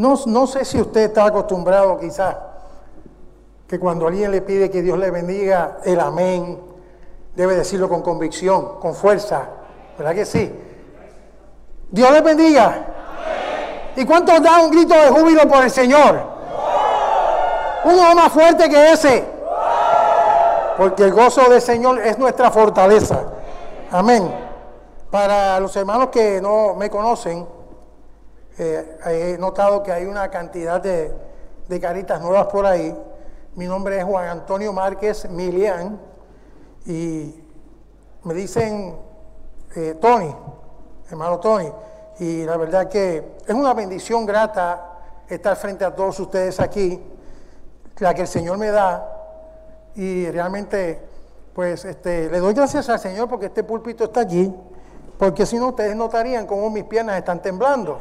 No, no sé si usted está acostumbrado quizás que cuando alguien le pide que Dios le bendiga, el amén, debe decirlo con convicción, con fuerza. ¿Verdad que sí? Dios le bendiga. ¿Y cuántos dan un grito de júbilo por el Señor? Uno más fuerte que ese. Porque el gozo del Señor es nuestra fortaleza. Amén. Para los hermanos que no me conocen, eh, he notado que hay una cantidad de, de caritas nuevas por ahí. Mi nombre es Juan Antonio Márquez Milian y me dicen eh, Tony, hermano Tony, y la verdad que es una bendición grata estar frente a todos ustedes aquí, la que el Señor me da y realmente pues este, le doy gracias al Señor porque este púlpito está allí, porque si no ustedes notarían cómo mis piernas están temblando,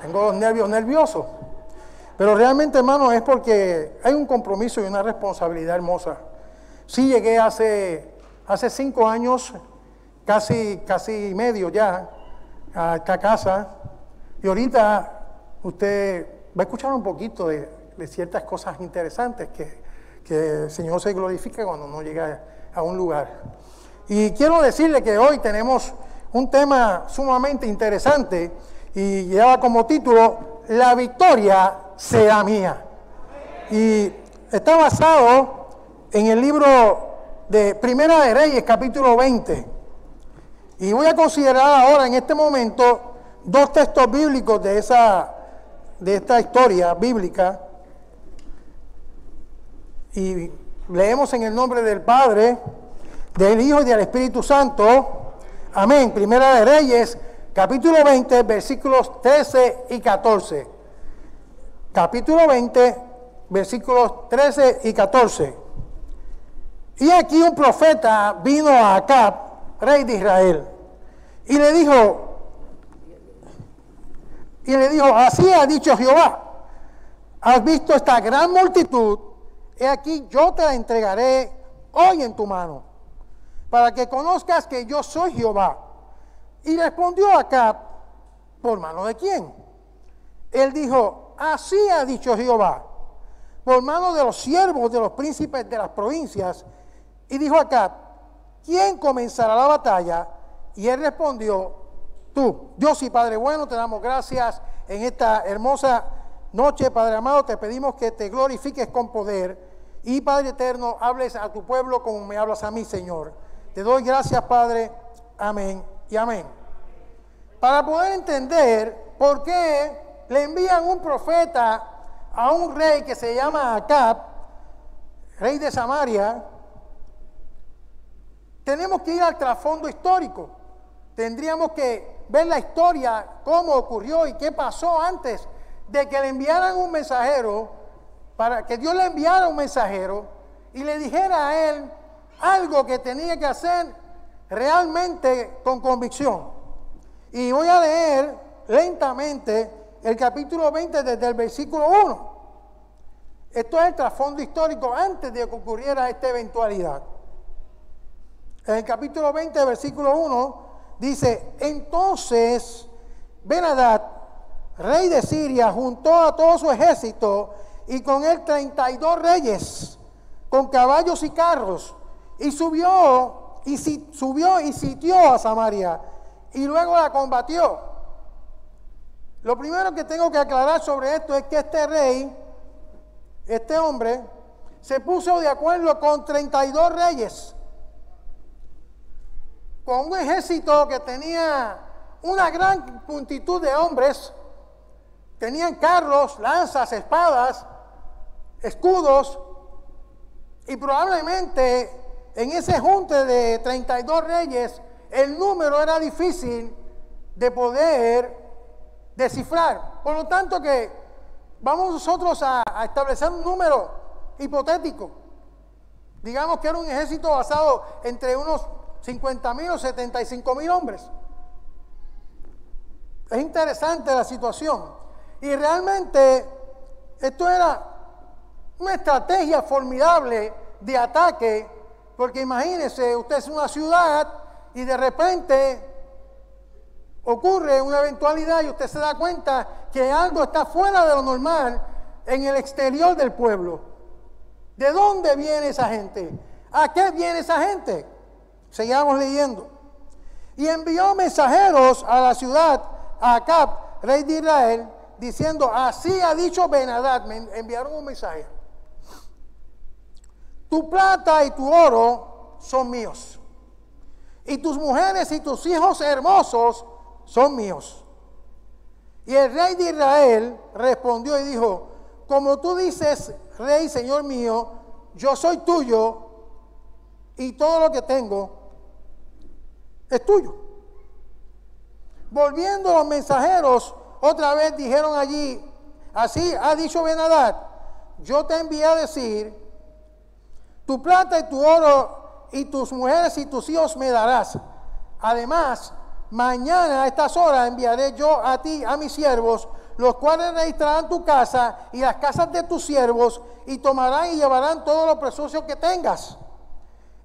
tengo los nervios nerviosos. Pero realmente, hermano, es porque hay un compromiso y una responsabilidad hermosa. Sí llegué hace, hace cinco años, casi, casi medio ya, a esta casa. Y ahorita usted va a escuchar un poquito de, ciertas cosas interesantes que, que, el Señor se glorifica cuando no llega a un lugar. Y quiero decirle que hoy tenemos un tema sumamente interesante y lleva como título La victoria sea mía. Y está basado en el libro de Primera de Reyes, capítulo 20. Y voy a considerar ahora, en este momento, dos textos bíblicos de, esa, de esta historia bíblica. Y leemos en el nombre del Padre, del Hijo y del Espíritu Santo. Amén. Primera de Reyes, capítulo 20, versículos 13 y 14 capítulo 20, versículos 13 y 14. Y aquí un profeta vino a Acab, rey de Israel, y le dijo, y le dijo, así ha dicho Jehová, has visto esta gran multitud, he aquí yo te la entregaré hoy en tu mano, para que conozcas que yo soy Jehová. Y respondió Acab, ¿por mano de quién? Él dijo, Así ha dicho Jehová, por mano de los siervos de los príncipes de las provincias. Y dijo acá, ¿quién comenzará la batalla? Y él respondió, tú. Dios y Padre bueno, te damos gracias en esta hermosa noche, Padre amado. Te pedimos que te glorifiques con poder. Y Padre eterno, hables a tu pueblo como me hablas a mí, Señor. Te doy gracias, Padre. Amén y amén. Para poder entender por qué le envían un profeta a un rey que se llama Acab, rey de Samaria, tenemos que ir al trasfondo histórico. Tendríamos que ver la historia, cómo ocurrió y qué pasó antes de que le enviaran un mensajero, para que Dios le enviara un mensajero y le dijera a él algo que tenía que hacer realmente con convicción. Y voy a leer lentamente el capítulo 20 desde el versículo 1. Esto es el trasfondo histórico antes de que ocurriera esta eventualidad. En el capítulo 20, versículo 1, dice, entonces Benadad, rey de Siria, juntó a todo su ejército y con él 32 reyes, con caballos y carros, y subió y subió y sitió a Samaria y luego la combatió. Lo primero que tengo que aclarar sobre esto es que este rey, este hombre, se puso de acuerdo con 32 reyes, con un ejército que tenía una gran multitud de hombres, tenían carros, lanzas, espadas, escudos, y probablemente en ese junte de 32 reyes el número era difícil de poder descifrar. Por lo tanto que vamos nosotros a, establecer un número hipotético. Digamos que era un ejército basado entre unos 50 mil o 75 mil hombres. Es interesante la situación. Y realmente esto era una estrategia formidable de ataque, porque imagínese, usted es una ciudad y de repente ocurre una eventualidad y usted se da cuenta que algo está fuera de lo normal en el exterior del pueblo. ¿De dónde viene esa gente? ¿A qué viene esa gente? Seguimos leyendo. Y envió mensajeros a la ciudad, a Acab, rey de Israel, diciendo, así ha dicho Benadad, me enviaron un mensaje. Tu plata y tu oro son míos. Y tus mujeres y tus hijos hermosos son míos. Y el rey de Israel respondió y dijo, como tú dices, rey, señor mío, yo soy tuyo y todo lo que tengo es tuyo. Volviendo los mensajeros, otra vez dijeron allí, así ha dicho Benadad, yo te envié a decir, tu plata y tu oro y tus mujeres y tus hijos me darás. Además, mañana a estas horas enviaré yo a ti, a mis siervos, los cuales registrarán tu casa y las casas de tus siervos y tomarán y llevarán todo lo precioso que tengas.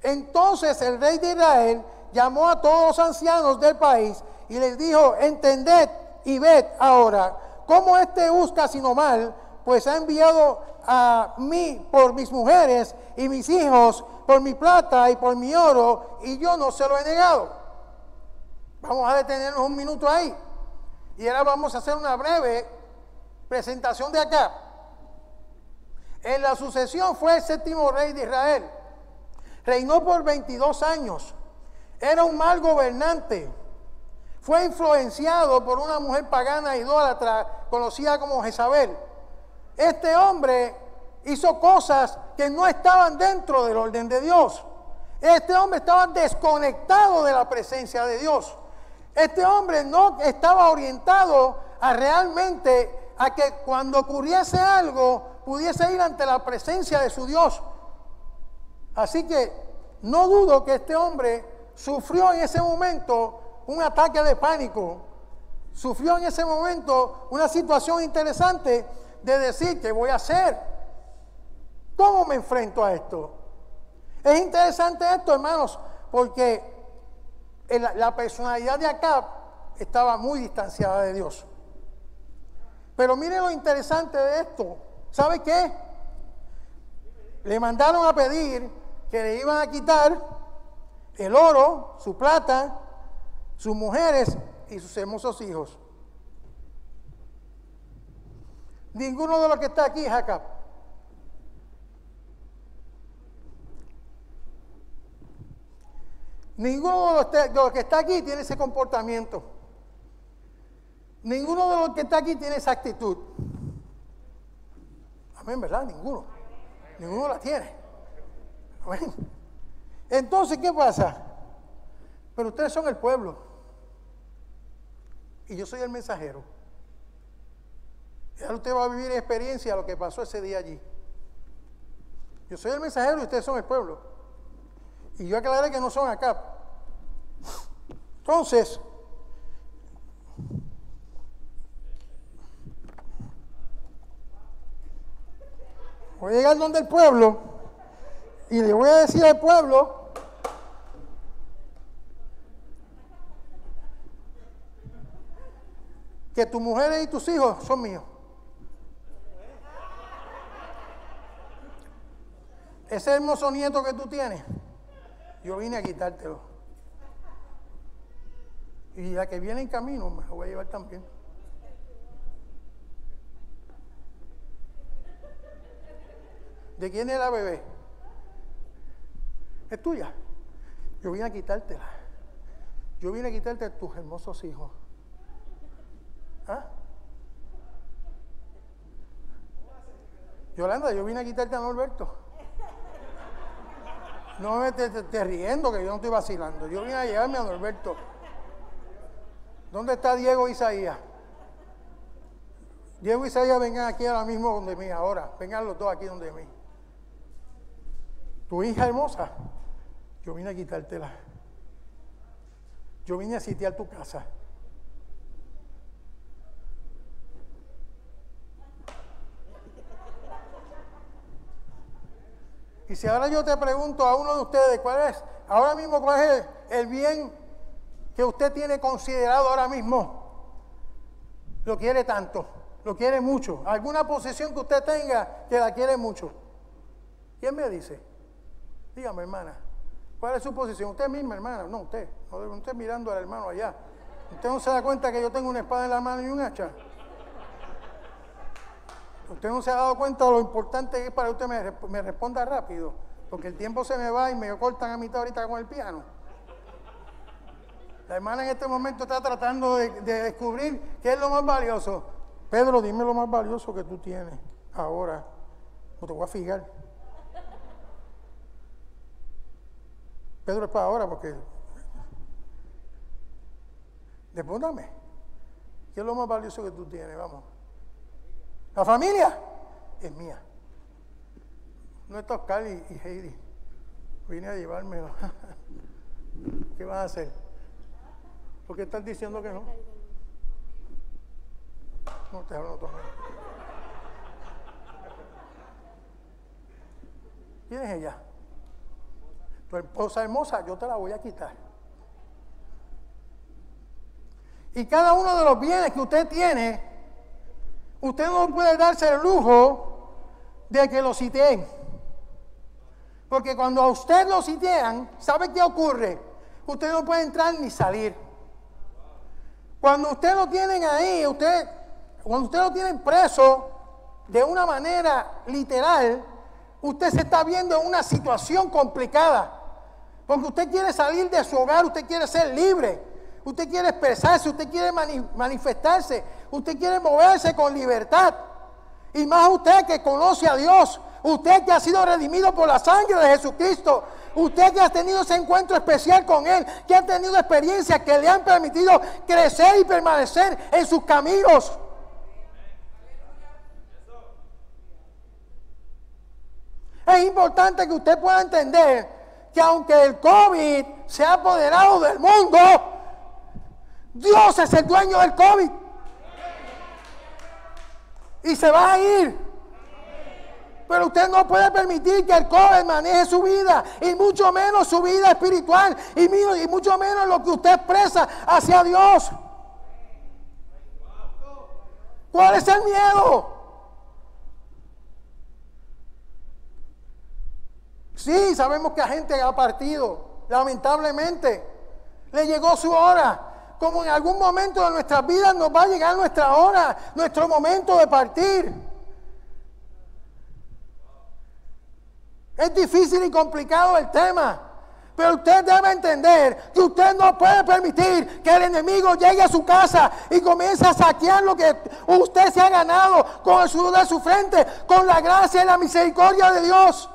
Entonces el rey de Israel llamó a todos los ancianos del país y les dijo, entended y ved ahora cómo este busca sino mal, pues ha enviado a mí por mis mujeres y mis hijos, por mi plata y por mi oro, y yo no se lo he negado. Vamos a detenernos un minuto ahí. Y ahora vamos a hacer una breve presentación de acá. En la sucesión fue el séptimo rey de Israel. Reinó por 22 años. Era un mal gobernante. Fue influenciado por una mujer pagana idólatra conocida como Jezabel. Este hombre hizo cosas que no estaban dentro del orden de Dios. Este hombre estaba desconectado de la presencia de Dios. Este hombre no estaba orientado a realmente a que cuando ocurriese algo pudiese ir ante la presencia de su Dios. Así que no dudo que este hombre sufrió en ese momento un ataque de pánico. Sufrió en ese momento una situación interesante de decir, ¿qué voy a hacer? ¿Cómo me enfrento a esto? Es interesante esto, hermanos, porque la personalidad de Acab estaba muy distanciada de Dios. Pero mire lo interesante de esto. ¿Sabe qué? Le mandaron a pedir que le iban a quitar el oro, su plata, sus mujeres y sus hermosos hijos. Ninguno de los que está aquí es. Ninguno de los, que está aquí tiene ese comportamiento. Ninguno de los que está aquí tiene esa actitud. Amén, ¿verdad? Ninguno. Ninguno la tiene. Amén. Entonces, ¿qué pasa? Pero ustedes son el pueblo. Y yo soy el mensajero. Y ahora usted va a vivir experiencia lo que pasó ese día allí. Yo soy el mensajero y ustedes son el pueblo. Y yo aclaré que no son acá. Entonces, voy a llegar donde el pueblo y le voy a decir al pueblo que tus mujeres y tus hijos son míos. Ese hermoso nieto que tú tienes, yo vine a quitártelo. Y la que viene en camino me lo voy a llevar también. ¿De quién es la bebé? Es tuya. Yo vine a quitártela. Yo vine a quitarte a tus hermosos hijos. ¿Ah? Yolanda, yo vine a quitarte a Norberto. No me estés riendo que yo no estoy vacilando. Yo vine a llevarme a Norberto. ¿Dónde está Diego Isaías? Diego Isaías vengan aquí ahora mismo donde mí, ahora. Vengan los dos aquí donde mí. Tu hija hermosa, yo vine a quitártela. Yo vine a sitiar tu casa. Y si ahora yo te pregunto a uno de ustedes, ¿cuál es, ahora mismo, cuál es el, bien que usted tiene considerado ahora mismo? lo quiere tanto, lo quiere mucho. Alguna posesión que usted tenga que la quiere mucho. ¿Quién me dice? Dígame, hermana. ¿Cuál es su posición? Usted misma, hermana. No, usted. No, usted mirando al hermano allá. ¿Usted no se da cuenta que yo tengo una espada en la mano y un hacha? ¿Usted no se ha dado cuenta de lo importante que es para que usted me, responda rápido? Porque el tiempo se me va y me cortan a mitad ahorita con el piano. La hermana en este momento está tratando de, descubrir qué es lo más valioso. Pedro, dime lo más valioso que tú tienes ahora. No te voy a fijar. Pedro es para ahora porque... Respóndame. ¿Qué es lo más valioso que tú tienes? Vamos. La familia es mía. No es Oscar y, y Heidi. Vine a llevármelo. ¿Qué vas a hacer? ¿Por qué estás diciendo que no? No te hablo otro ¿Quién es ella? Tu esposa hermosa, yo te la voy a quitar. Y cada uno de los bienes que usted tiene, usted no puede darse el lujo de que lo citeen. Porque cuando a usted lo sitean, ¿sabe qué ocurre? Usted no puede entrar ni salir. Cuando usted lo tienen ahí, usted, cuando usted lo tienen preso de una manera literal, usted se está viendo en una situación complicada. Porque usted quiere salir de su hogar, usted quiere ser libre, usted quiere expresarse, usted quiere manifestarse, usted quiere moverse con libertad. Y más usted que conoce a Dios, usted que ha sido redimido por la sangre de Jesucristo, Usted que ha tenido ese encuentro especial con Él, que ha tenido experiencias que le han permitido crecer y permanecer en sus caminos. Es importante que usted pueda entender que aunque el COVID se ha apoderado del mundo, Dios es el dueño del COVID. Y se va a ir. Pero usted no puede permitir que el COVID maneje su vida, y mucho menos su vida espiritual, y, mucho menos lo que usted expresa hacia Dios. ¿Cuál es el miedo? Sí, sabemos que a gente ha partido, lamentablemente. Le llegó su hora. Como en algún momento de nuestras vidas nos va a llegar nuestra hora, nuestro momento de partir. Es difícil y complicado el tema. Pero usted debe entender que usted no puede permitir que el enemigo llegue a su casa y comience a saquear lo que usted se ha ganado con el sudor de su frente, con la gracia y la misericordia de Dios.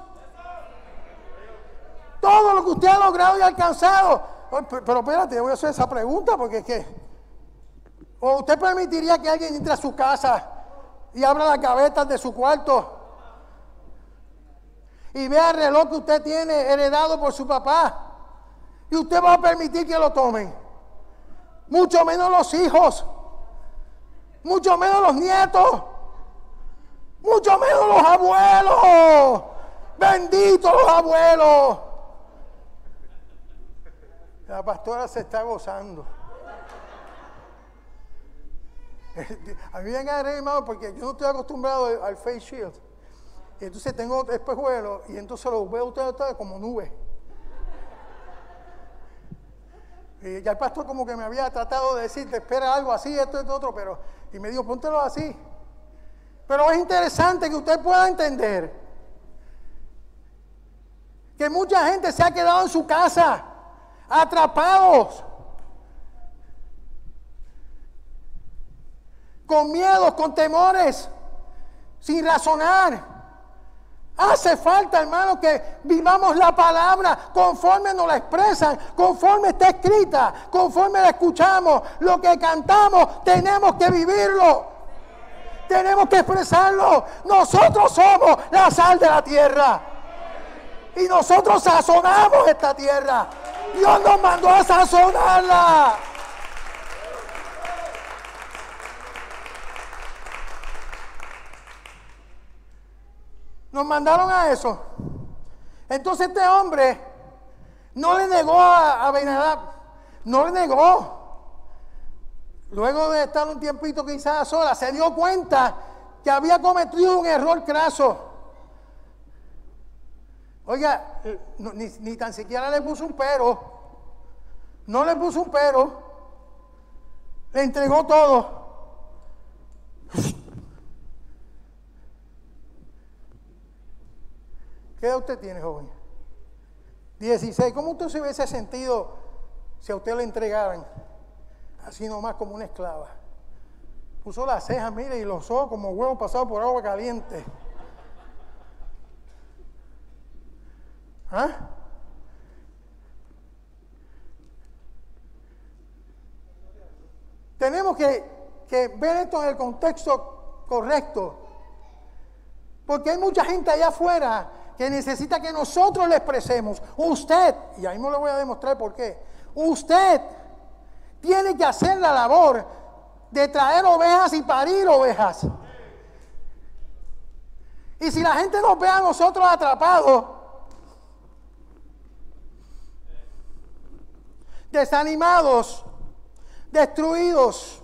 Todo lo que usted ha logrado y alcanzado. Pero espérate, voy a hacer esa pregunta porque es que. ¿O usted permitiría que alguien entre a su casa y abra las gavetas de su cuarto y vea el reloj que usted tiene heredado por su papá. Y usted va a permitir que lo tomen. Mucho menos los hijos. Mucho menos los nietos. Mucho menos los abuelos. Benditos los abuelos. La pastora se está gozando. A mí me agarré, hermano, porque yo no estoy acostumbrado al face shield. Entonces tengo espejuelos y entonces los veo ustedes como nubes. Y ya el pastor como que me había tratado de decir, te espera algo así, esto, esto, otro, pero, y me dijo, póntelo así. Pero es interesante que usted pueda entender que mucha gente se ha quedado en su casa, atrapados, con miedos, con temores, sin razonar. Hace falta, hermano, que vivamos la palabra conforme nos la expresan, conforme está escrita, conforme la escuchamos. Lo que cantamos, tenemos que vivirlo. Tenemos que expresarlo. Nosotros somos la sal de la tierra. Y nosotros sazonamos esta tierra. Dios nos mandó a sazonarla. Nos mandaron a eso. Entonces este hombre no le negó a, a no le negó. luego de estar un tiempito quizás sola, se dio cuenta que había cometido un error craso. Oiga, eh, ni, ni tan siquiera le puso un pero. No le puso un pero. Le entregó todo. ¿Qué edad usted tiene, joven? 16. ¿Cómo usted se hubiese sentido si a usted le entregaran así nomás como una esclava? Puso las cejas, mire, y los ojos como huevos pasados por agua caliente. ¿Ah? Tenemos que, ver esto en el contexto correcto. Porque hay mucha gente allá afuera que necesita que nosotros le expresemos. Usted, y ahí no le voy a demostrar por qué, usted tiene que hacer la labor de traer ovejas y parir ovejas. Y si la gente nos ve a nosotros atrapados, desanimados, destruidos,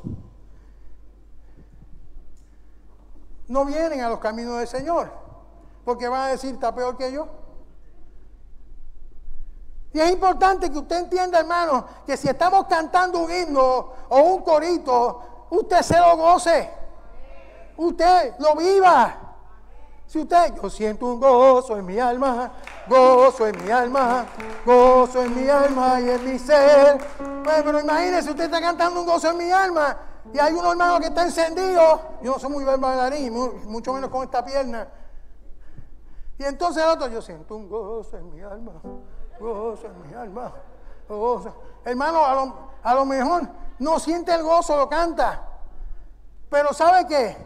no vienen a los caminos del Señor porque van a decir, está peor que yo. Y es importante que usted entienda, hermano, que si estamos cantando un himno o un corito, usted se lo goce. Usted lo viva. Si usted, yo siento un gozo en mi alma, gozo en mi alma, gozo en mi alma y en mi ser. Pues, pero imagínese, usted está cantando un gozo en mi alma y hay un hermano que está encendido. Yo no soy muy buen bailarín, mucho menos con esta pierna. Y entonces el otro, yo siento un gozo en mi alma, gozo en mi alma, gozo. Hermano, a lo, a lo mejor no siente el gozo, lo canta. Pero ¿sabe qué?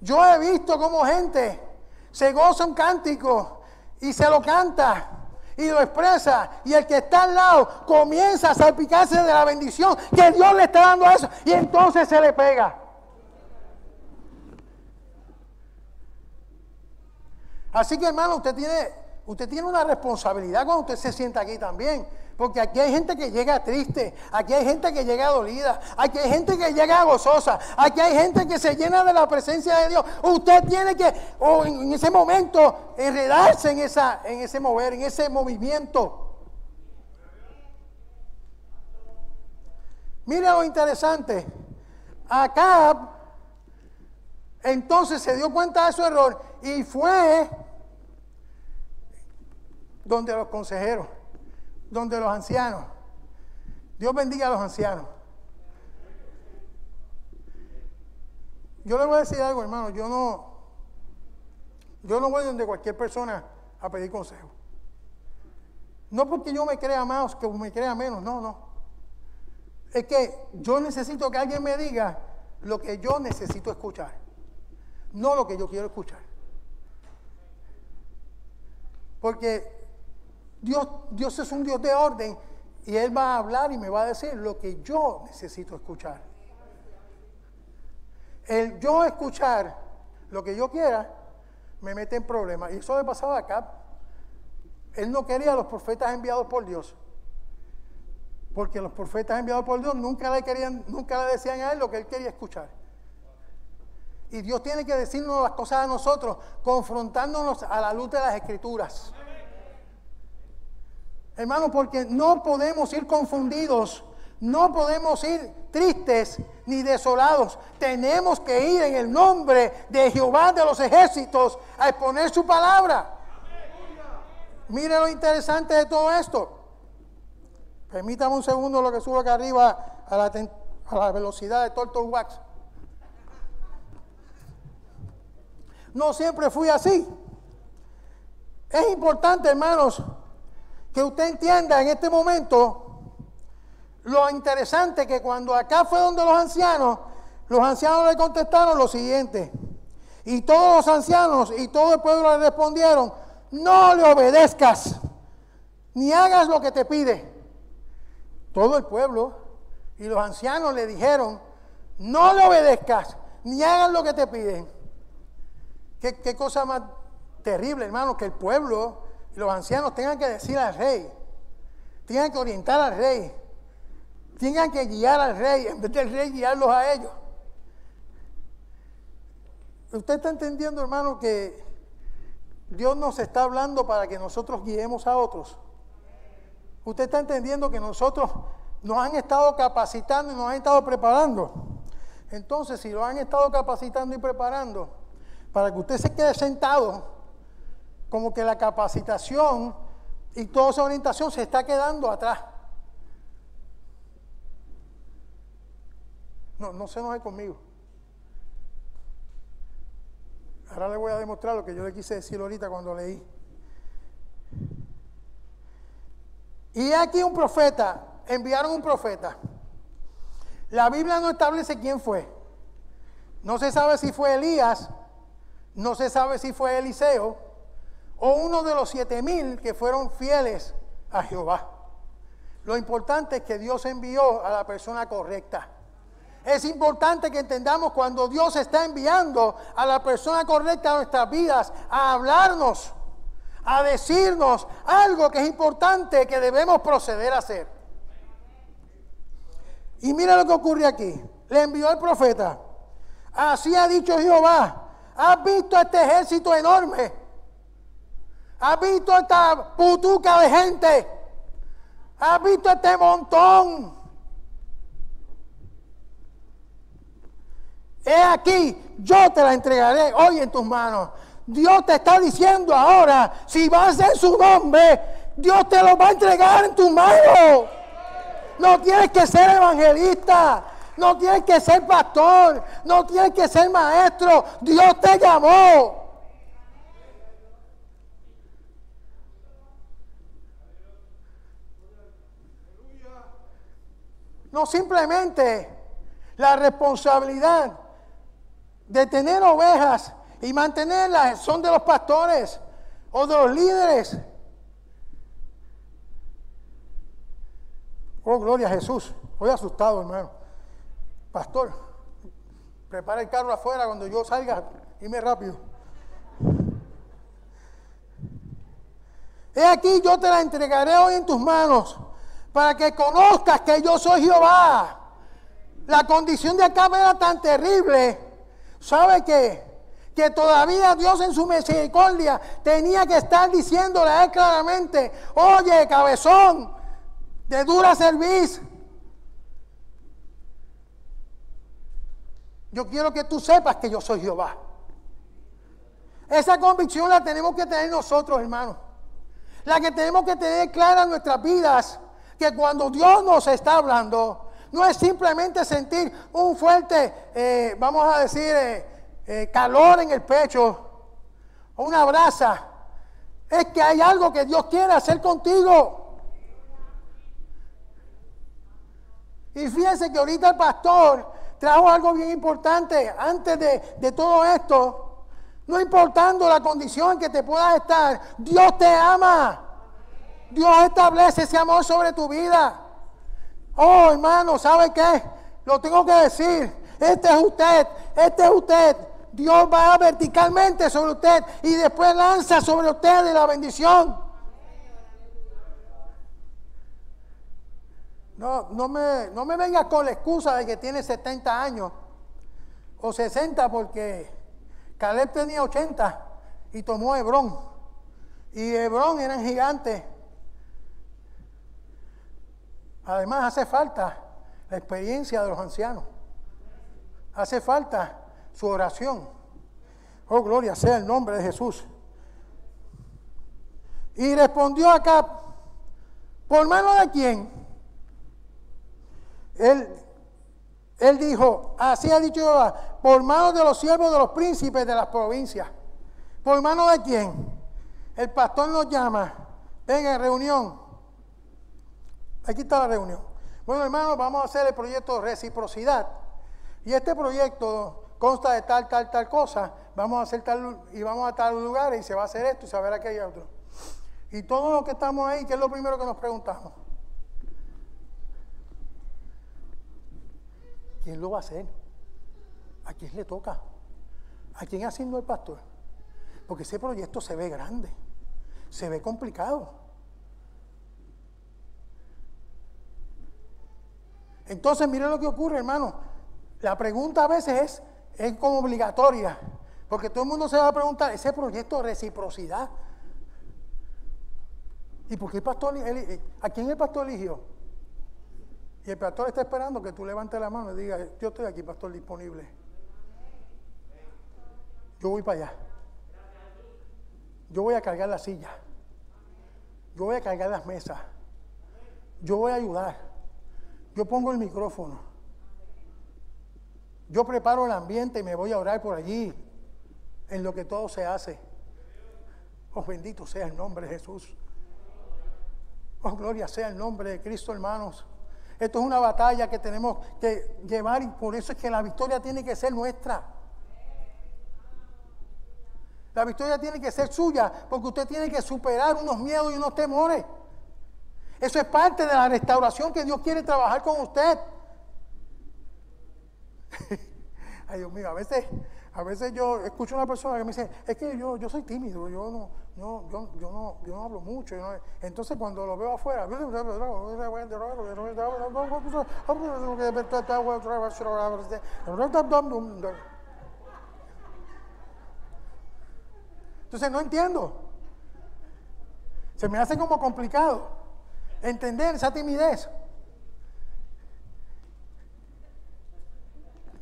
Yo he visto como gente se goza un cántico y se lo canta y lo expresa. Y el que está al lado comienza a salpicarse de la bendición que Dios le está dando a eso. Y entonces se le pega. Así que hermano, usted tiene, usted tiene una responsabilidad cuando usted se sienta aquí también. Porque aquí hay gente que llega triste, aquí hay gente que llega dolida, aquí hay gente que llega gozosa, aquí hay gente que se llena de la presencia de Dios. Usted tiene que, o en, ese momento, enredarse en, esa, en ese mover, en ese movimiento. Mire lo interesante. Acá entonces se dio cuenta de su error y fue donde los consejeros, donde los ancianos. Dios bendiga a los ancianos. Yo le voy a decir algo, hermano, yo no, yo no voy donde cualquier persona a pedir consejo. No porque yo me crea más que me crea menos, no, no. Es que yo necesito que alguien me diga lo que yo necesito escuchar, no lo que yo quiero escuchar. Porque Dios, Dios es un Dios de orden y Él va a hablar y me va a decir lo que yo necesito escuchar. El yo escuchar lo que yo quiera me mete en problemas. Y eso le pasaba acá. Él no quería a los profetas enviados por Dios. Porque los profetas enviados por Dios nunca le, querían, nunca le decían a él lo que él quería escuchar. Y Dios tiene que decirnos las cosas a nosotros, confrontándonos a la luz de las escrituras. Hermano, porque no podemos ir confundidos, no podemos ir tristes ni desolados. Tenemos que ir en el nombre de Jehová de los ejércitos a exponer su palabra. Mire lo interesante de todo esto. Permítame un segundo lo que subo acá arriba a la, a la velocidad de Torto Wax. No siempre fui así. Es importante, hermanos, que usted entienda en este momento lo interesante que cuando acá fue donde los ancianos, los ancianos le contestaron lo siguiente. Y todos los ancianos y todo el pueblo le respondieron, no le obedezcas, ni hagas lo que te pide. Todo el pueblo y los ancianos le dijeron, no le obedezcas, ni hagas lo que te piden. ¿Qué, qué cosa más terrible, hermano, que el pueblo los ancianos tengan que decir al rey, tengan que orientar al rey. tengan que guiar al rey en vez del rey guiarlos a ellos. Usted está entendiendo, hermano, que Dios nos está hablando para que nosotros guiemos a otros. Usted está entendiendo que nosotros nos han estado capacitando y nos han estado preparando. Entonces, si lo han estado capacitando y preparando, para que usted se quede sentado, como que la capacitación y toda esa orientación se está quedando atrás. No, no se enoje conmigo. Ahora le voy a demostrar lo que yo le quise decir ahorita cuando leí. Y aquí un profeta, enviaron un profeta. La Biblia no establece quién fue. No se sabe si fue Elías, no se sabe si fue Eliseo o uno de los siete mil que fueron fieles a Jehová. Lo importante es que Dios envió a la persona correcta. Es importante que entendamos cuando Dios está enviando a la persona correcta a nuestras vidas a hablarnos, a decirnos algo que es importante que debemos proceder a hacer. Y mira lo que ocurre aquí. Le envió el profeta. Así ha dicho Jehová. ¿Has visto este ejército enorme? ¿Has visto esta putuca de gente? ¿Has visto este montón? He aquí, yo te la entregaré hoy en tus manos. Dios te está diciendo ahora, si vas en su nombre, Dios te lo va a entregar en tus manos. No tienes que ser evangelista, no tienes que ser pastor, no tienes que ser maestro. Dios te llamó. No simplemente la responsabilidad de tener ovejas y mantenerlas son de los pastores o de los líderes. Oh, gloria a Jesús. Voy asustado, hermano. Pastor, prepara el carro afuera cuando yo salga. Dime rápido. He aquí, yo te la entregaré hoy en tus manos para que conozcas que yo soy Jehová. La condición de acá era tan terrible ¿Sabe qué? Que todavía Dios en su misericordia tenía que estar diciéndole a él claramente, oye, cabezón, de dura serviz. Yo quiero que tú sepas que yo soy Jehová. Esa convicción la tenemos que tener nosotros, hermanos. La que tenemos que tener clara en nuestras vidas, que cuando Dios nos está hablando, no es simplemente sentir un fuerte, eh, vamos a decir, eh, eh, calor en el pecho o una brasa. Es que hay algo que Dios quiere hacer contigo. Y fíjense que ahorita el pastor trajo algo bien importante antes de, de todo esto. No importando la condición en que te puedas estar, Dios te ama. Dios establece ese amor sobre tu vida. Oh, hermano, ¿sabe qué? Lo tengo que decir. Este es usted, este es usted. Dios va verticalmente sobre usted y después lanza sobre usted la bendición. No, no me, no me venga con la excusa de que tiene 70 años o 60 porque Caleb tenía 80 y tomó Hebrón. Y Hebrón eran gigantes. Además hace falta la experiencia de los ancianos. Hace falta su oración. Oh, gloria sea el nombre de Jesús. Y respondió acá, ¿por mano de quién? Él, él dijo, así ha dicho Jehová, por mano de los siervos de los príncipes de las provincias. ¿Por mano de quién? El pastor nos llama, venga en reunión. Aquí está la reunión. Bueno, hermanos, vamos a hacer el proyecto reciprocidad. Y este proyecto consta de tal, tal, tal cosa. Vamos a hacer tal y vamos a tal lugar y se va a hacer esto y se va a ver aquello otro. Y todos los que estamos ahí, ¿qué es lo primero que nos preguntamos? ¿Quién lo va a hacer? ¿A quién le toca? ¿A quién asignó el pastor? Porque ese proyecto se ve grande, se ve complicado. Entonces, mire lo que ocurre, hermano. La pregunta a veces es, es como obligatoria, porque todo el mundo se va a preguntar, ese proyecto de reciprocidad, ¿y por qué el pastor, a quién el pastor eligió? Y el pastor está esperando que tú levantes la mano y digas, yo estoy aquí, pastor, disponible. Yo voy para allá. Yo voy a cargar la silla. Yo voy a cargar las mesas. Yo voy a ayudar. Yo pongo el micrófono. Yo preparo el ambiente y me voy a orar por allí, en lo que todo se hace. Oh, bendito sea el nombre de Jesús. Oh, gloria sea el nombre de Cristo, hermanos. Esto es una batalla que tenemos que llevar y por eso es que la victoria tiene que ser nuestra. La victoria tiene que ser suya porque usted tiene que superar unos miedos y unos temores. Eso es parte de la restauración que Dios quiere trabajar con usted. Ay, Dios mío, a veces, a veces yo escucho a una persona que me dice, es que yo, yo soy tímido, yo no, no, yo, yo no, yo no hablo mucho. entonces cuando lo veo afuera, entonces no entiendo. Se me hace como complicado entender esa timidez.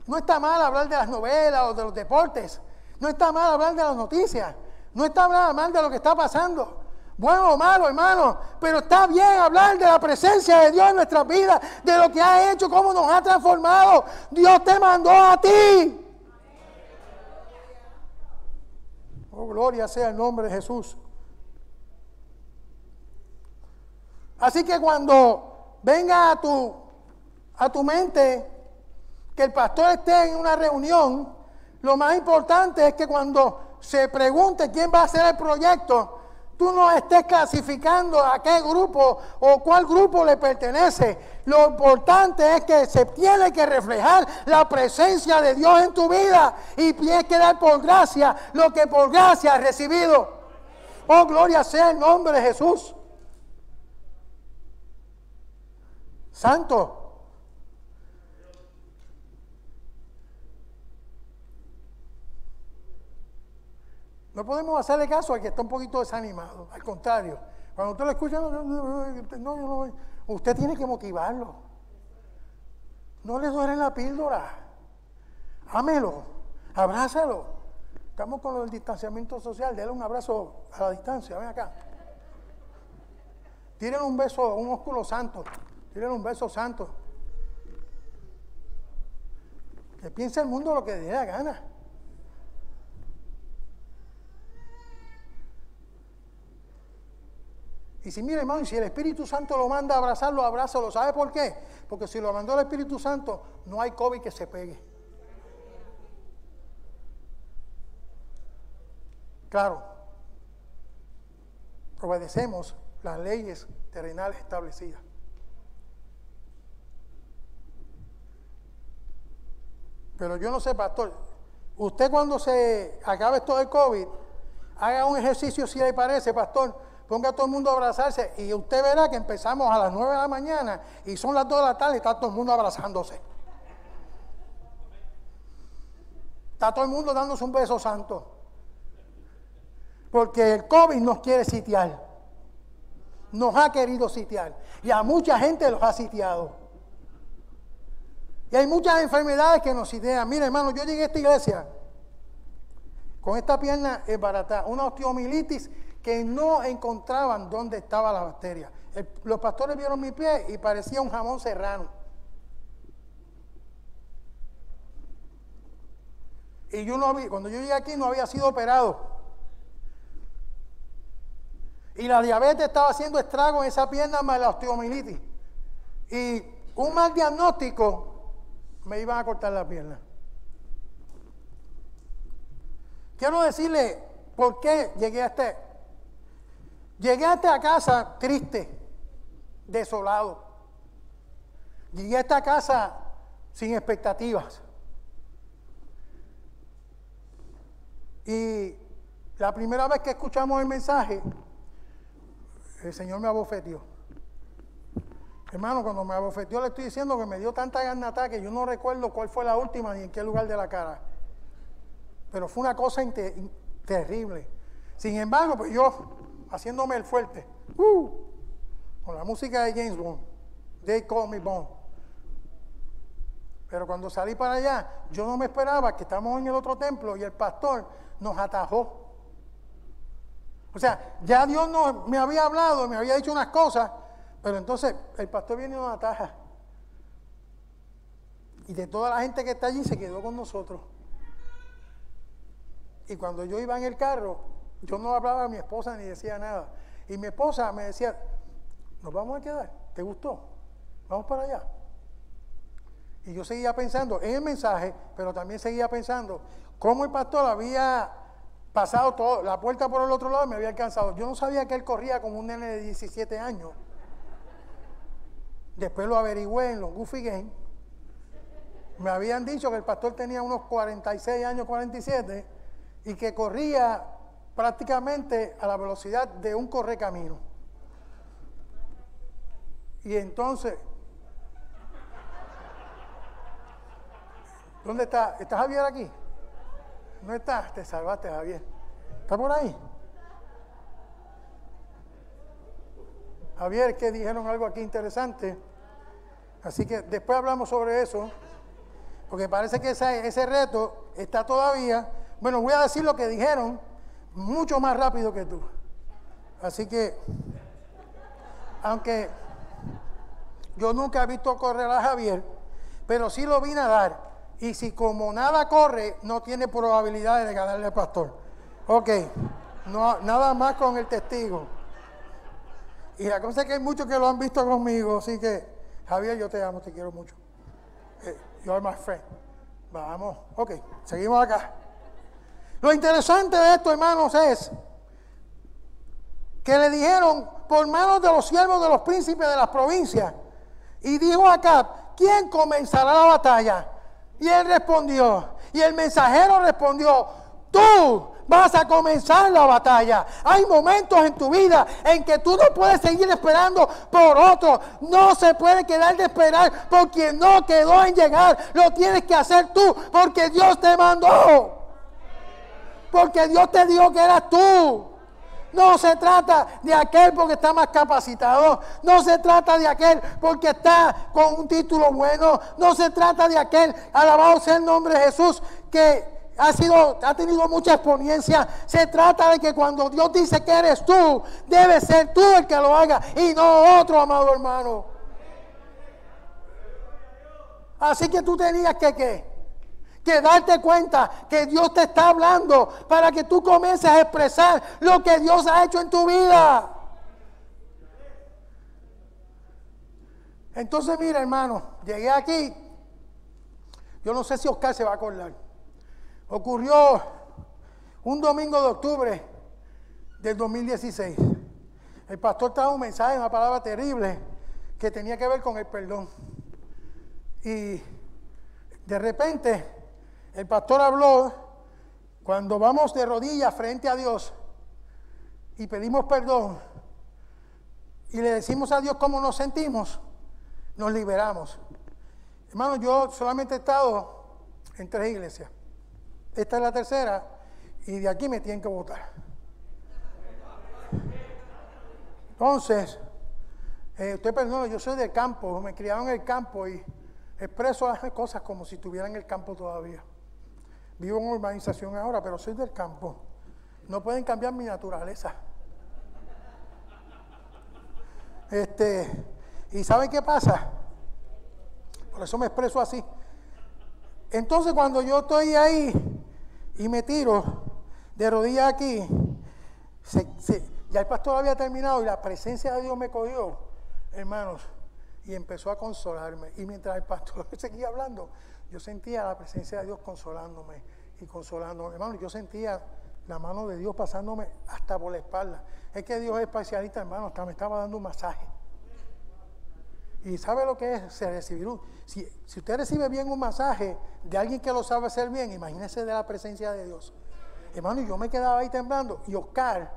No está mal hablar de las novelas o de los deportes. No está mal hablar de las noticias. No está mal de lo que está pasando. Bueno o malo, hermano. Pero está bien hablar de la presencia de Dios en nuestras vidas, de lo que ha hecho, cómo nos ha transformado. Dios te mandó a ti. Oh, gloria sea el nombre de Jesús. Así que cuando venga a tu, a tu mente que el pastor esté en una reunión, lo más importante es que cuando se pregunte quién va a hacer el proyecto, tú no estés clasificando a qué grupo o cuál grupo le pertenece. Lo importante es que se tiene que reflejar la presencia de Dios en tu vida y tienes que dar por gracia lo que por gracia has recibido. Oh, gloria sea el nombre de Jesús. Santo. No podemos hacerle caso al que está un poquito desanimado. Al contrario, cuando usted lo escucha, no, usted tiene que motivarlo. No le duele la píldora. Ámelo, abrácelo. Estamos con el distanciamiento social. Dele un abrazo a la distancia. Ven acá. Tienen un beso, un ósculo santo. Tienen un beso santo. Que piense el mundo lo que le dé la gana. Y si, mire, hermano, si el Espíritu Santo lo manda a abrazarlo, abrázalo. ¿Sabe por qué? Porque si lo mandó el Espíritu Santo, no hay COVID que se pegue. Claro, obedecemos las leyes terrenales establecidas. Pero yo no sé, pastor, usted cuando se acabe esto del COVID, haga un ejercicio si le parece, pastor, ponga a todo el mundo a abrazarse y usted verá que empezamos a las 9 de la mañana y son las 2 de la tarde y está todo el mundo abrazándose. Está todo el mundo dándose un beso santo. Porque el COVID nos quiere sitiar. Nos ha querido sitiar. Y a mucha gente los ha sitiado. Y hay muchas enfermedades que nos sitian. Mira, hermano, yo llegué a esta iglesia con esta pierna barata, una osteomilitis que no encontraban dónde estaba la bacteria. los pastores vieron mi pie y parecía un jamón serrano. Y yo no había, cuando yo llegué aquí no había sido operado. Y la diabetes estaba haciendo estrago en esa pierna más la osteomilitis. Y un mal diagnóstico me iban a cortar la pierna. Quiero decirle por qué llegué a este Llegué a esta casa triste, desolado. Llegué a esta casa sin expectativas. Y la primera vez que escuchamos el mensaje, el Señor me abofeteó. Hermano, cuando me abofeteó le estoy diciendo que me dio tanta garnata que yo no recuerdo cuál fue la última ni en qué lugar de la cara. Pero fue una cosa terrible. Sin embargo, pues yo, haciéndome el fuerte, uh, con la música de James Bond, They Call Me Bond. Pero cuando salí para allá, yo no me esperaba que estamos en el otro templo y el pastor nos atajó. O sea, ya Dios no, me había hablado, me había dicho unas cosas, pero entonces el pastor viene y nos ataja. Y de toda la gente que está allí se quedó con nosotros. Y cuando yo iba en el carro, yo no hablaba a mi esposa ni decía nada. Y mi esposa me decía, nos vamos a quedar, ¿te gustó? Vamos para allá. Y yo seguía pensando en el mensaje, pero también seguía pensando cómo el pastor había pasado todo, la puerta por el otro lado y me había alcanzado. Yo no sabía que él corría como un nene de 17 años. Después lo averigüé en los Goofy Games. Me habían dicho que el pastor tenía unos 46 años, 47, y que corría prácticamente a la velocidad de un correcamino. Y entonces, ¿dónde está? ¿Está Javier aquí? ¿No está? Te salvaste, Javier. ¿Está por ahí? Javier, que dijeron algo aquí interesante. Así que después hablamos sobre eso, porque parece que ese, ese reto está todavía. Bueno, voy a decir lo que dijeron mucho más rápido que tú. Así que, aunque yo nunca he visto correr a Javier, pero sí lo vi nadar. Y si como nada corre, no tiene probabilidad de ganarle al pastor. Ok, nada más con el testigo. Y la cosa es que hay muchos que lo han visto conmigo, así que Javier, yo te amo, te quiero mucho. Eh, you are my friend. Vamos, ok, seguimos acá. Lo interesante de esto, hermanos, es que le dijeron por manos de los siervos de los príncipes de las provincias. Y dijo acá, ¿quién comenzará la batalla? Y él respondió, y el mensajero respondió, tú vas a comenzar la batalla. Hay momentos en tu vida en que tú no puedes seguir esperando por otro. No se puede quedar de esperar por quien no quedó en llegar. Lo tienes que hacer tú porque Dios te mandó. Porque Dios te dijo que eras tú. No se trata de aquel porque está más capacitado. No se trata de aquel porque está con un título bueno. No se trata de aquel, alabado sea el nombre de Jesús, que ha, sido, ha tenido mucha experiencia. Se trata de que cuando Dios dice que eres tú, debe ser tú el que lo haga y no otro, amado hermano. Así que tú tenías que qué? que darte cuenta que Dios te está hablando para que tú comiences a expresar lo que Dios ha hecho en tu vida. Entonces, mira, hermano, llegué aquí. Yo no sé si Oscar se va a acordar. Ocurrió un domingo de octubre del 2016. El pastor trajo un mensaje, una palabra terrible que tenía que ver con el perdón. Y de repente el pastor habló cuando vamos de rodillas frente a Dios y pedimos perdón y le decimos a Dios cómo nos sentimos, nos liberamos. Hermano, yo solamente he estado en tres iglesias. Esta es la tercera y de aquí me tienen que votar. Entonces, eh, usted perdón, yo soy del campo, me criaron en el campo y expreso las cosas como si estuviera en el campo todavía. Vivo en urbanización ahora, pero soy del campo. No pueden cambiar mi naturaleza. Este, ¿y saben qué pasa? Por eso me expreso así. Entonces cuando yo estoy ahí y me tiro de rodillas aquí. ya el pastor había terminado y la presencia de Dios me cogió, hermanos, y empezó a consolarme. Y mientras el pastor seguía hablando, yo sentía la presencia de Dios consolándome y consolándome. Hermano, yo sentía la mano de Dios pasándome hasta por la espalda. Es que Dios es especialista, hermano, hasta me estaba dando un masaje. Y sabe lo que es recibir un. Si, si usted recibe bien un masaje de alguien que lo sabe hacer bien, imagínese de la presencia de Dios. Hermano, yo me quedaba ahí temblando y Oscar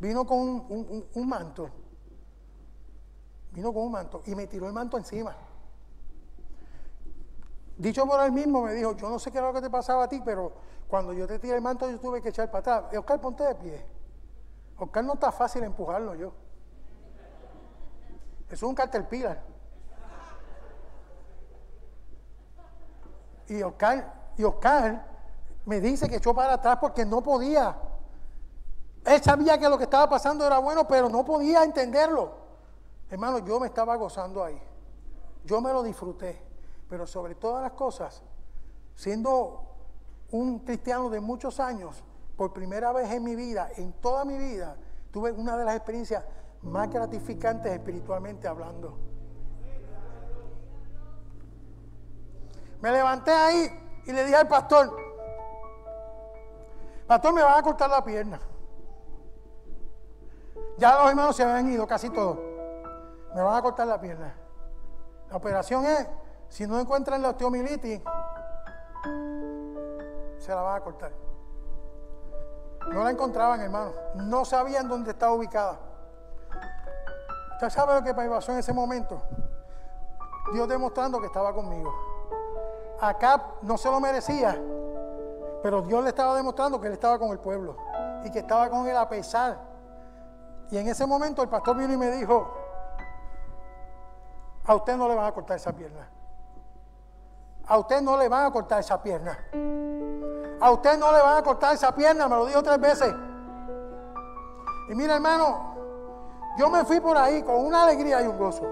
vino con un, manto. Vino con un manto y me tiró el manto encima. Dicho por él mismo, me dijo, yo no sé qué era lo que te pasaba a ti, pero cuando yo te tiré el manto yo tuve que echar para atrás. Oscar, ponte de pie. Oscar no está fácil empujarlo yo. Es un pilar. Y Oscar, y me dice que echó para atrás porque no podía. Él sabía que lo que estaba pasando era bueno, pero no podía entenderlo. Hermano, yo me estaba gozando ahí. Yo me lo disfruté. Pero sobre todas las cosas, siendo un cristiano de muchos años, por primera vez en mi vida, en toda mi vida, tuve una de las experiencias más gratificantes espiritualmente hablando. Me levanté ahí y le dije al pastor, pastor, me van a cortar la pierna. Ya los hermanos se habían ido, casi todos. Me van a cortar la pierna. La operación es si no encuentran la osteomilitis, se la van a cortar. No la encontraban, hermano. No sabían dónde estaba ubicada. ¿Usted sabe lo que pasó en ese momento? Dios demostrando que estaba conmigo. Acá no se lo merecía, pero Dios le estaba demostrando que él estaba con el pueblo y que estaba con él a pesar. Y en ese momento el pastor vino y me dijo, a usted no le van a cortar esa pierna. A usted no le van a cortar esa pierna. A usted no le van a cortar esa pierna, me lo dijo tres veces. Y mira, hermano, yo me fui por ahí con una alegría y un gozo.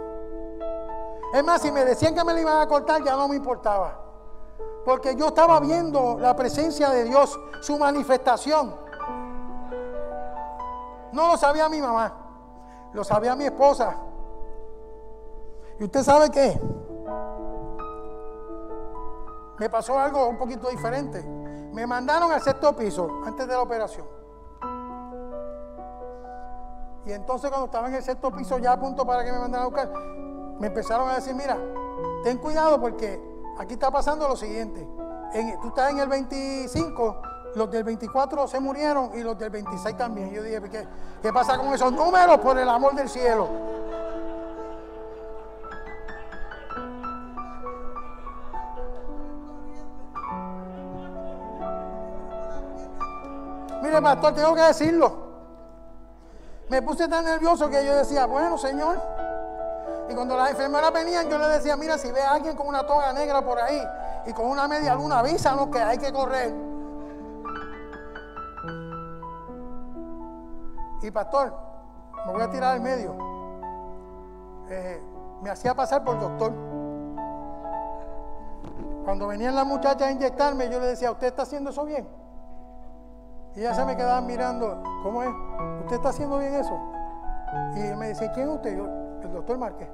Es más, si me decían que me le iban a cortar, ya no me importaba. Porque yo estaba viendo la presencia de Dios, su manifestación. No lo sabía mi mamá, lo sabía mi esposa. ¿Y usted sabe qué? me pasó algo un poquito diferente. Me mandaron al sexto piso antes de la operación. Y entonces cuando estaba en el sexto piso ya a punto para que me mandaran a buscar, me empezaron a decir, mira, ten cuidado porque aquí está pasando lo siguiente. tú estás en el 25, los del 24 se murieron y los del 26 también. yo dije, ¿qué, ¿qué pasa con esos números por el amor del cielo? Mire, pastor, tengo que decirlo. Me puse tan nervioso que yo decía, bueno, Señor. Y cuando las enfermeras venían, yo le decía, mira, si ve a alguien con una toga negra por ahí y con una media luna, avísanos que hay que correr. Y pastor, me voy a tirar al medio. Eh, me hacía pasar por doctor. Cuando venían las muchachas a inyectarme, yo le decía, ¿usted está haciendo eso bien? Y ya se me quedaban mirando, ¿cómo es? ¿Usted está haciendo bien eso? Y me dice, ¿quién es usted? Yo, el doctor Márquez.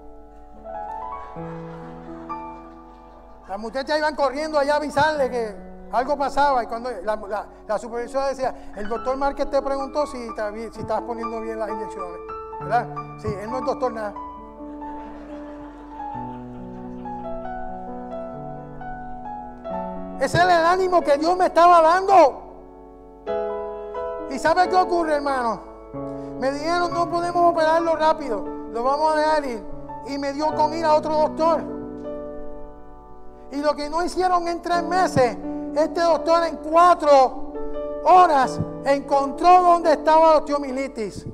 Las muchachas iban corriendo allá a avisarle que algo pasaba y cuando la, supervisora decía, el doctor Márquez te preguntó si, si estabas poniendo bien las inyecciones, ¿verdad? Sí, él no es doctor nada. Ese es el ánimo que Dios me estaba dando. ¿Y sabe qué ocurre, hermano? Me dijeron, no podemos operarlo rápido, lo vamos a dejar ir. Y me dio con ir a otro doctor. Y lo que no hicieron en tres meses, este doctor en cuatro horas encontró dónde estaba la osteomilitis.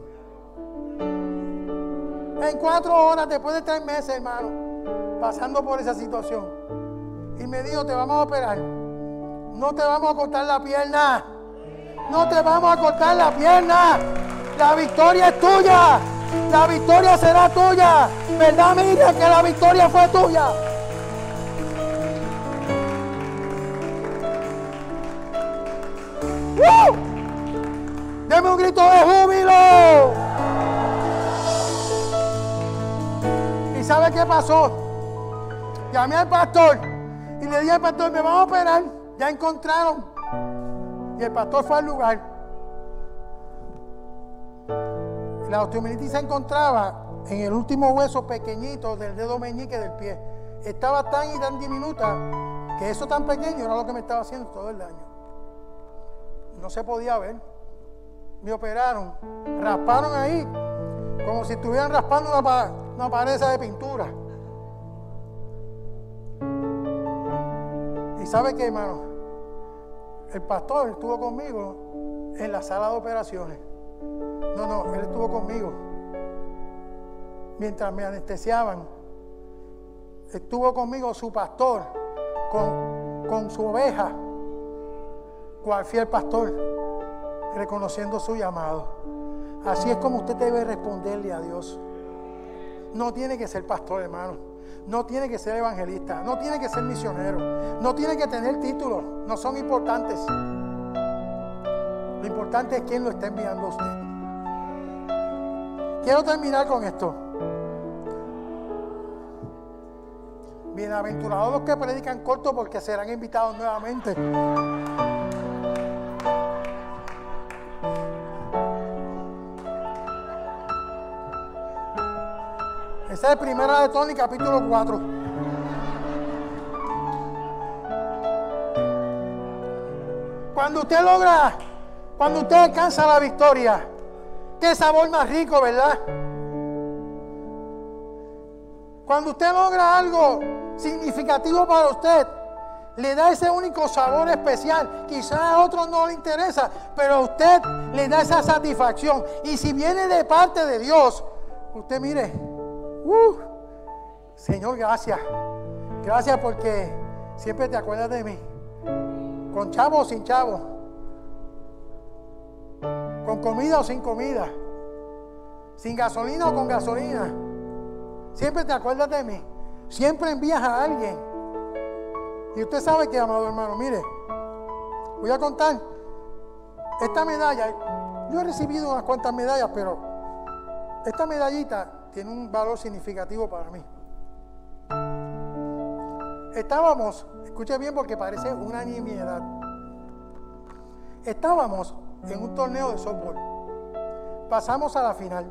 En cuatro horas, después de tres meses, hermano, pasando por esa situación. Y me dijo, te vamos a operar. No te vamos a cortar la pierna. No te vamos a cortar la pierna. La victoria es tuya. La victoria será tuya. ¿Verdad, Miriam, que la victoria fue tuya? ¡Uh! Deme un grito de júbilo. ¿Y sabe qué pasó? Llamé al pastor y le dije al pastor, me van a operar. Ya encontraron y el pastor fue al lugar. La osteomilitis se encontraba en el último hueso pequeñito del dedo meñique del pie. Estaba tan y tan diminuta que eso tan pequeño era lo que me estaba haciendo todo el daño. No se podía ver. Me operaron, rasparon ahí, como si estuvieran raspando una pared de pintura. Y sabe qué, hermano, el pastor estuvo conmigo en la sala de operaciones. No, no, él estuvo conmigo mientras me anestesiaban. Estuvo conmigo su pastor con, con su oveja, cual fiel pastor, reconociendo su llamado. Así es como usted debe responderle a Dios. No tiene que ser pastor, hermano. No tiene que ser evangelista. No tiene que ser misionero. No tiene que tener títulos. No son importantes. Lo importante es quién lo está enviando a usted. Quiero terminar con esto. Bienaventurados los que predican corto porque serán invitados nuevamente. Esa es primera de Tony, capítulo 4. Cuando usted logra, cuando usted alcanza la victoria, qué sabor más rico, ¿verdad? Cuando usted logra algo significativo para usted, le da ese único sabor especial. Quizás a otros no le interesa, pero a usted le da esa satisfacción. Y si viene de parte de Dios, usted mire, uh, Señor, gracias. Gracias porque siempre te acuerdas de mí. Con chavo o sin chavo. Con comida o sin comida. Sin gasolina o con gasolina. Siempre te acuerdas de mí. Siempre envías a alguien. Y usted sabe que, amado hermano, mire, voy a contar esta medalla. Yo he recibido unas cuantas medallas, pero esta medallita tiene un valor significativo para mí. Estábamos, escuche bien porque parece una nimiedad. Estábamos en un torneo de softball. Pasamos a la final.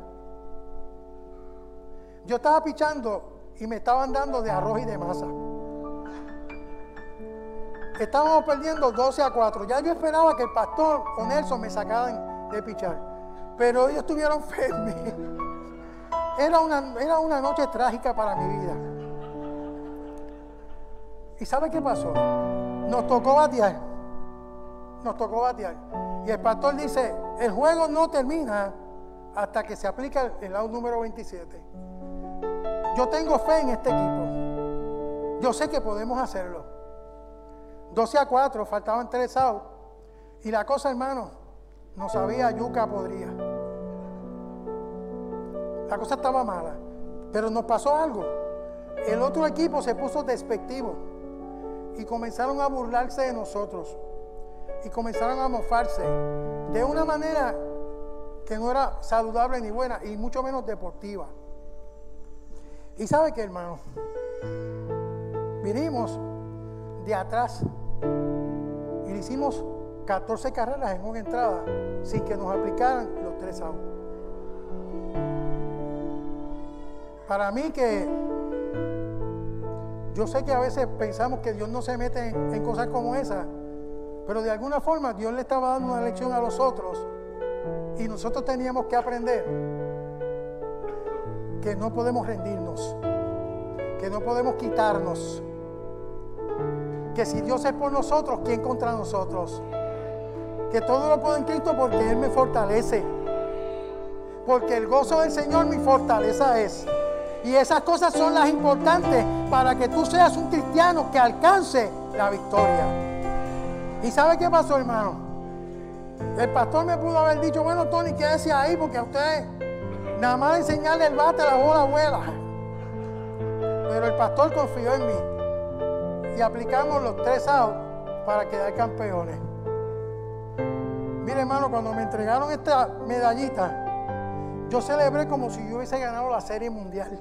Yo estaba pichando y me estaban dando de arroz y de masa. Estábamos perdiendo 12 a 4. Ya yo esperaba que el pastor o Nelson me sacaran de pichar. Pero ellos tuvieron fe en mí. Era una, era una noche trágica para mi vida. ¿Y sabe qué pasó? Nos tocó batear. Nos tocó batear. Y el pastor dice, el juego no termina hasta que se aplica el lado número 27. Yo tengo fe en este equipo. Yo sé que podemos hacerlo. 12 a 4, faltaban 3 outs. Y la cosa, hermano, no sabía yuca podría. La cosa estaba mala. Pero nos pasó algo. El otro equipo se puso despectivo. Y comenzaron a burlarse de nosotros. Y comenzaron a mofarse. De una manera que no era saludable ni buena. Y mucho menos deportiva. Y sabe que, hermano, vinimos de atrás y hicimos 14 carreras en una entrada sin que nos aplicaran los tres outs. Para mí que yo sé que a veces pensamos que Dios no se mete en, en cosas como esas, pero de alguna forma Dios le estaba dando una lección a los otros y nosotros teníamos que aprender que no podemos rendirnos, que no podemos quitarnos, que si Dios es por nosotros, ¿quién contra nosotros? Que todo lo puedo en Cristo porque Él me fortalece. Porque el gozo del Señor mi fortaleza es. Y esas cosas son las importantes para que tú seas un cristiano que alcance la victoria. ¿Y sabe qué pasó, hermano? El pastor me pudo haber dicho, bueno, Tony, quédese ahí porque a usted nada más enseñarle el bate, la bola abuela. Pero el pastor confió en mí. Y aplicamos los tres outs para quedar campeones. Mire, hermano, cuando me entregaron esta medallita, yo celebré como si yo hubiese ganado la serie mundial.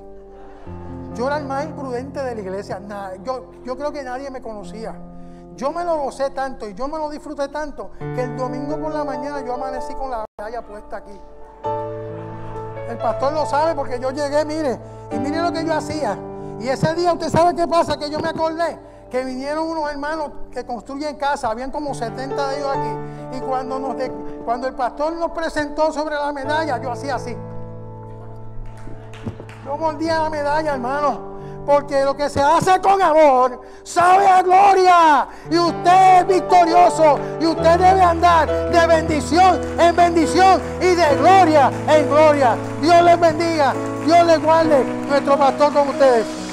Yo era el más imprudente de la iglesia. yo, yo creo que nadie me conocía. Yo me lo gocé tanto y yo me lo disfruté tanto que el domingo por la mañana yo amanecí con la medalla puesta aquí. El pastor lo sabe porque yo llegué, mire, y mire lo que yo hacía. Y ese día, ¿usted sabe qué pasa? Que yo me acordé que vinieron unos hermanos que construyen casa, habían como 70 de ellos aquí. Y cuando, nos cuando el pastor nos presentó sobre la medalla, yo hacía así. Yo mordía la medalla, hermano. Porque lo que se hace con amor sabe a gloria. Y usted es victorioso. Y usted debe andar de bendición en bendición y de gloria en gloria. Dios les bendiga. Dios les guarde. Nuestro pastor con ustedes.